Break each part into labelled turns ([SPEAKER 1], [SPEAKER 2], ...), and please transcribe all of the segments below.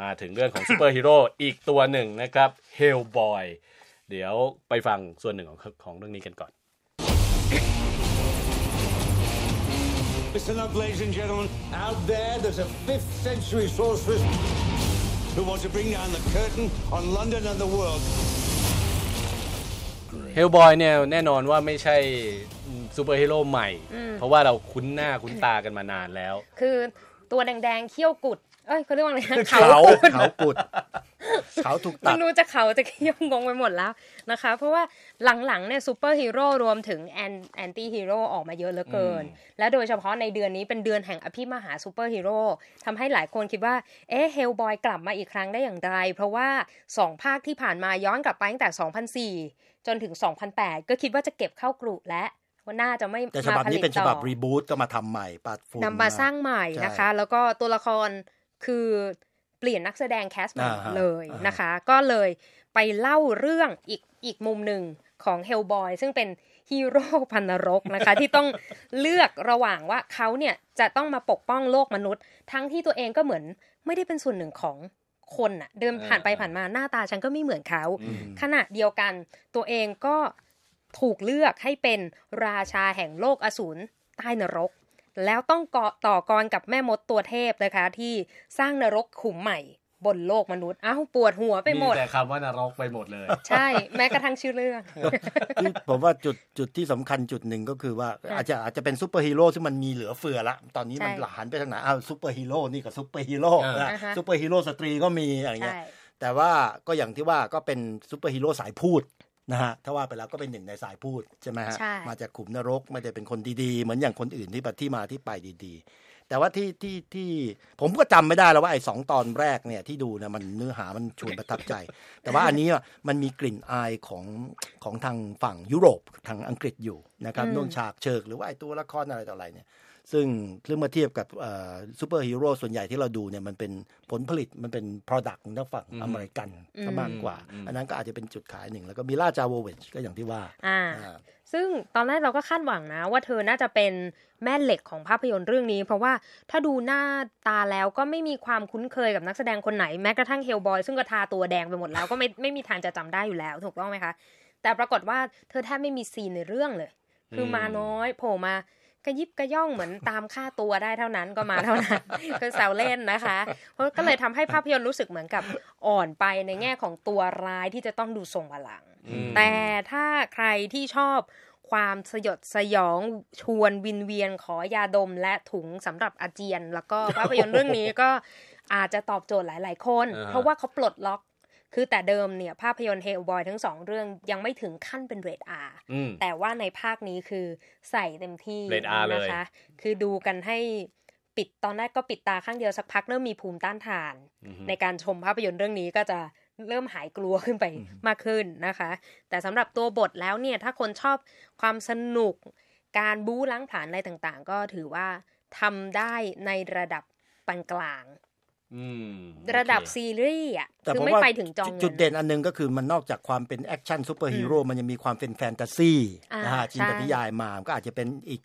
[SPEAKER 1] มาถึงเรื่องของซูเปอร์ฮีโร่อีกตัวหนึ่งนะครับ Hellboy เดี๋ยวไปฟังส่วนหนึ่งของของเรื่องนี้กันก่อน
[SPEAKER 2] Listen up, ladies and gentlemen. Out there, there's a 5th century sorceress who wants to bring down the curtain on London and the world.
[SPEAKER 1] Hellboy เนี่ยแน่นอนว่าไม่ใช่ซูเปอร์ฮีโร่ใหม่ เพราะว่าเราคุ้นหน้าคุ้นตากันมานานแล้ว
[SPEAKER 3] คือตัวแดงๆเขี้ยวกุด เอ้ยเขาเรียกว่าอะไรนะ
[SPEAKER 4] เขา
[SPEAKER 3] กุด
[SPEAKER 4] เขาปุดเขาถูกตั
[SPEAKER 3] ไม่
[SPEAKER 4] ด
[SPEAKER 3] รู้จะเขาจะเขี้ยวงงไปหมดแล้วนะคะ เพราะว่าหลังๆเนี่ยซูเปอร์ฮีโร่รวมถึงแอน anti-hero ออกมาเยอะเหลือเกิน และโดยเฉพาะในเดือนนี้เป็นเดือนแห่งอภิมหาซูเปอร์ฮีโร่ทำให้หลายคนคิดว่า เอ๊ะ Hellboy กลับมาอีกครั้งได้อย่างไร เพราะว่า 2 ภาคที่ผ่านมาย้อนกลับไปตั้งแต่ 2004 จนถึง 2008 ก็คิดว่าจะเก็บเข้ากรุและว่าน่าจะไม่
[SPEAKER 4] แต่ฉบับ
[SPEAKER 3] มาผ
[SPEAKER 4] นี้
[SPEAKER 3] ลิต
[SPEAKER 4] เป็นฉบับ
[SPEAKER 3] ต่อ
[SPEAKER 4] รีบูตก็มาทำใหม่ปัดฝุ่น
[SPEAKER 3] นำมาสร้างใหม่นะคะ
[SPEAKER 4] ใช่
[SPEAKER 3] แล้วก็ตัวละคร คือเปลี่ยนนักแสดงแคสต์ใหม่
[SPEAKER 4] อ่าฮะ
[SPEAKER 3] เลย
[SPEAKER 4] อ่าฮะ
[SPEAKER 3] นะคะ ก็เลยไปเล่าเรื่องอีกอีกมุมหนึ่งของ Hellboy ซึ่งเป็นฮีโร่พันนรกนะคะ ที่ต้องเลือกระหว่างว่าเขาเนี่ยจะต้องมาปกป้องโลกมนุษย์ ทั้งที่ตัวเองก็เหมือนไม่ได้เป็นส่วนหนึ่งของคนอะเดินผ่านไปผ่านมาหน้าตาฉันก็ไม่เหมือนเขา ขณะเดียวกันตัวเองก็ถูกเลือกให้เป็นราชาแห่งโลกอสูรใต้นรก แล้วต้องเกาะต่อกรกับแม่มดตัวเทพนะคะ ที่สร้างนรกขุมใหม่บนโลกมนุษย์อ้าวปวดหัวไปหมด
[SPEAKER 1] แต่คำว่านรกไปหมดเลย
[SPEAKER 3] ใช่แม้กระทั่งชื่อเรื่อง
[SPEAKER 4] ที่ผมว่าจุดจุดที่สำคัญจุดหนึ่งก็คือว่าอาจจะอาจจะเป็นซูเปอร์ฮีโร่ซึ่งมันมีเหลือเฟือละ ตอนนี้มัน
[SPEAKER 3] ใช่
[SPEAKER 4] หันไปทางไหนอ้าวซูเปอร์ฮีโร่นี่กับซูเปอร์ฮีโร่
[SPEAKER 1] อ่า
[SPEAKER 4] นะ
[SPEAKER 3] อ่าฮะ
[SPEAKER 4] ซูเปอร์ฮีโร่สตรีก็มีอะไรเงี้ย
[SPEAKER 3] ใช่
[SPEAKER 4] แต่ว่าก็อย่างที่ว่าก็เป็นซูเปอร์ฮีโร่สายภูต นะฮะถ้าว่าไปแล้วก็เป็นหนึ่งในสายภูตใช่ไหมฮะ
[SPEAKER 3] ใช่
[SPEAKER 4] มาจากขุมนรกไม่ได้เป็นคนดีๆ เหมือนอย่างคนอื่นที่ที่มาที่ไปดีๆ แต่ว่าที่ที่ที่ผมก็จำไม่ได้แล้วว่าไอ้สองตอนแรกเนี่ยที่ดูเนี่ยมันเนื้อหามันชวนประทับใจ แต่ว่าอันนี้อะมันมีกลิ่นอายของของทางฝั่งยุโรปทางอังกฤษอยู่นะครับ
[SPEAKER 3] อืม
[SPEAKER 4] โน่นฉากเชิกหรือว่าไอ้ตัวละครอะไรต่ออะไรเนี่ย ซึ่งเรื่องมาเทียบกับซูเปอร์ฮีโร่ส่วนใหญ่ที่เราดูเนี่ยมันเป็นผลผลิตมันเป็น product ของทางฝั่งอเมริกันซะมากกว่า อันนั้นก็อาจจะเป็นจุดขายหนึ่ง แล้วก็มิล่าจาโวเวชก็อย่างที่ว่า
[SPEAKER 3] อ่า
[SPEAKER 4] อ่า
[SPEAKER 3] ซึ่งตอนแรกเราก็คาดหวังนะ ว่าเธอน่าจะเป็นแม่เหล็กของภาพยนตร์เรื่องนี้ เพราะว่าถ้าดูหน้าตาแล้วก็ไม่มีความคุ้นเคยกับนักแสดงคนไหนแม้กระทั่ง Hellboy ซึ่งก็ทาตัวแดงไปหมดแล้วก็ไม่ไม่มีทางจะจำได้อยู่แล้วถูกต้องไหมคะแต่ปรากฏว่าเธอแทบไม่มี scene ในเรื่องเลย คือมาน้อยโผล่มา กระยิบกระย่องเหมือนตามค่าตัวได้เท่านั้นก็มาเท่านั้นคือแซวเล่นนะคะเพราะก็เลยทำให้ภาพยนตร์รู้สึกเหมือนกับอ่อนไปในแง่ของตัวร้ายที่จะต้องดูทรงพลัง แต่ถ้าใครที่ชอบความสยดสยองชวนวินเวียนขอยาดมและถุงสำหรับอาเจียน แล้วก็ภาพยนตร์เรื่องนี้ก็อาจจะตอบโจทย์หลาย ๆ คน
[SPEAKER 1] อ่า
[SPEAKER 3] เพราะว่าเขาปลดล็อก คือแต่เดิมเนี่ยภาพยนตร์เฮลบอยทั้งสองเรื่องยังไม่ถึงขั้นเป็นเรทอาร์
[SPEAKER 1] อืม
[SPEAKER 3] แต่ว่าในภาคนี้คือใส่เต็มที่
[SPEAKER 1] rate R เลย
[SPEAKER 3] นะคะ คือดูกันให้ปิดตอนแรกก็ปิดตาข้างเดียวสักพักเริ่มมีภูมิต้านทาน ในการชมภาพยนตร์เรื่องนี้ก็จะเริ่มหายกลัวขึ้นไปมากขึ้นนะคะ แต่สำหรับตัวบทแล้วเนี่ยถ้าคนชอบความสนุกการบู๊ล้างผลาญอะไรต่างๆ ก็ถือว่าทำได้ในระดับปานกลาง
[SPEAKER 1] อืม
[SPEAKER 3] ระดับ
[SPEAKER 1] โอเค
[SPEAKER 3] ซีรีส์อะ
[SPEAKER 4] แต่
[SPEAKER 3] คือ
[SPEAKER 4] ผม
[SPEAKER 3] ไม่
[SPEAKER 4] ว่า
[SPEAKER 3] ไปถึงจอง
[SPEAKER 4] จุด
[SPEAKER 3] เงิน
[SPEAKER 4] เด่นอันหนึ่งก็คือมันนอกจากความเป็น action ซูเปอร์ฮีโร่มันยังมีความเป็นแฟนตาซี
[SPEAKER 3] อ่าน
[SPEAKER 4] นะฮะจินต
[SPEAKER 3] ใช่
[SPEAKER 4] นิยายมาก็อาจจะเป็นอีก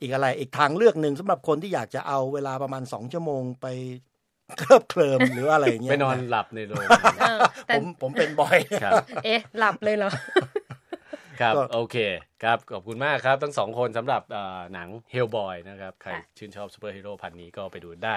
[SPEAKER 4] อีกอะไรอีกทางเลือกหนึ่งสำหรับคนที่อยากจะเอาเวลาประมาณสองชั่วโมงไปเคลิบเคลิ้มหรืออะไรอย่างเงี้ย
[SPEAKER 1] ไปนอนหลับในโรง
[SPEAKER 3] เออแต่
[SPEAKER 4] ผมผมเป็นบ่อย
[SPEAKER 1] ครับ
[SPEAKER 3] เอ๊ะ หลับเลยเหรอ
[SPEAKER 1] ครับ
[SPEAKER 4] ก็
[SPEAKER 1] โอเคครับขอบคุณมากครับ ทั้งสองคนสำหรับเอ่อหนัง Hellboy นะครับ ใคร
[SPEAKER 3] ค่ะ
[SPEAKER 1] ชื่นชอบซูเปอร์ฮีโร่พันธุ์นี้ก็ไปดูได้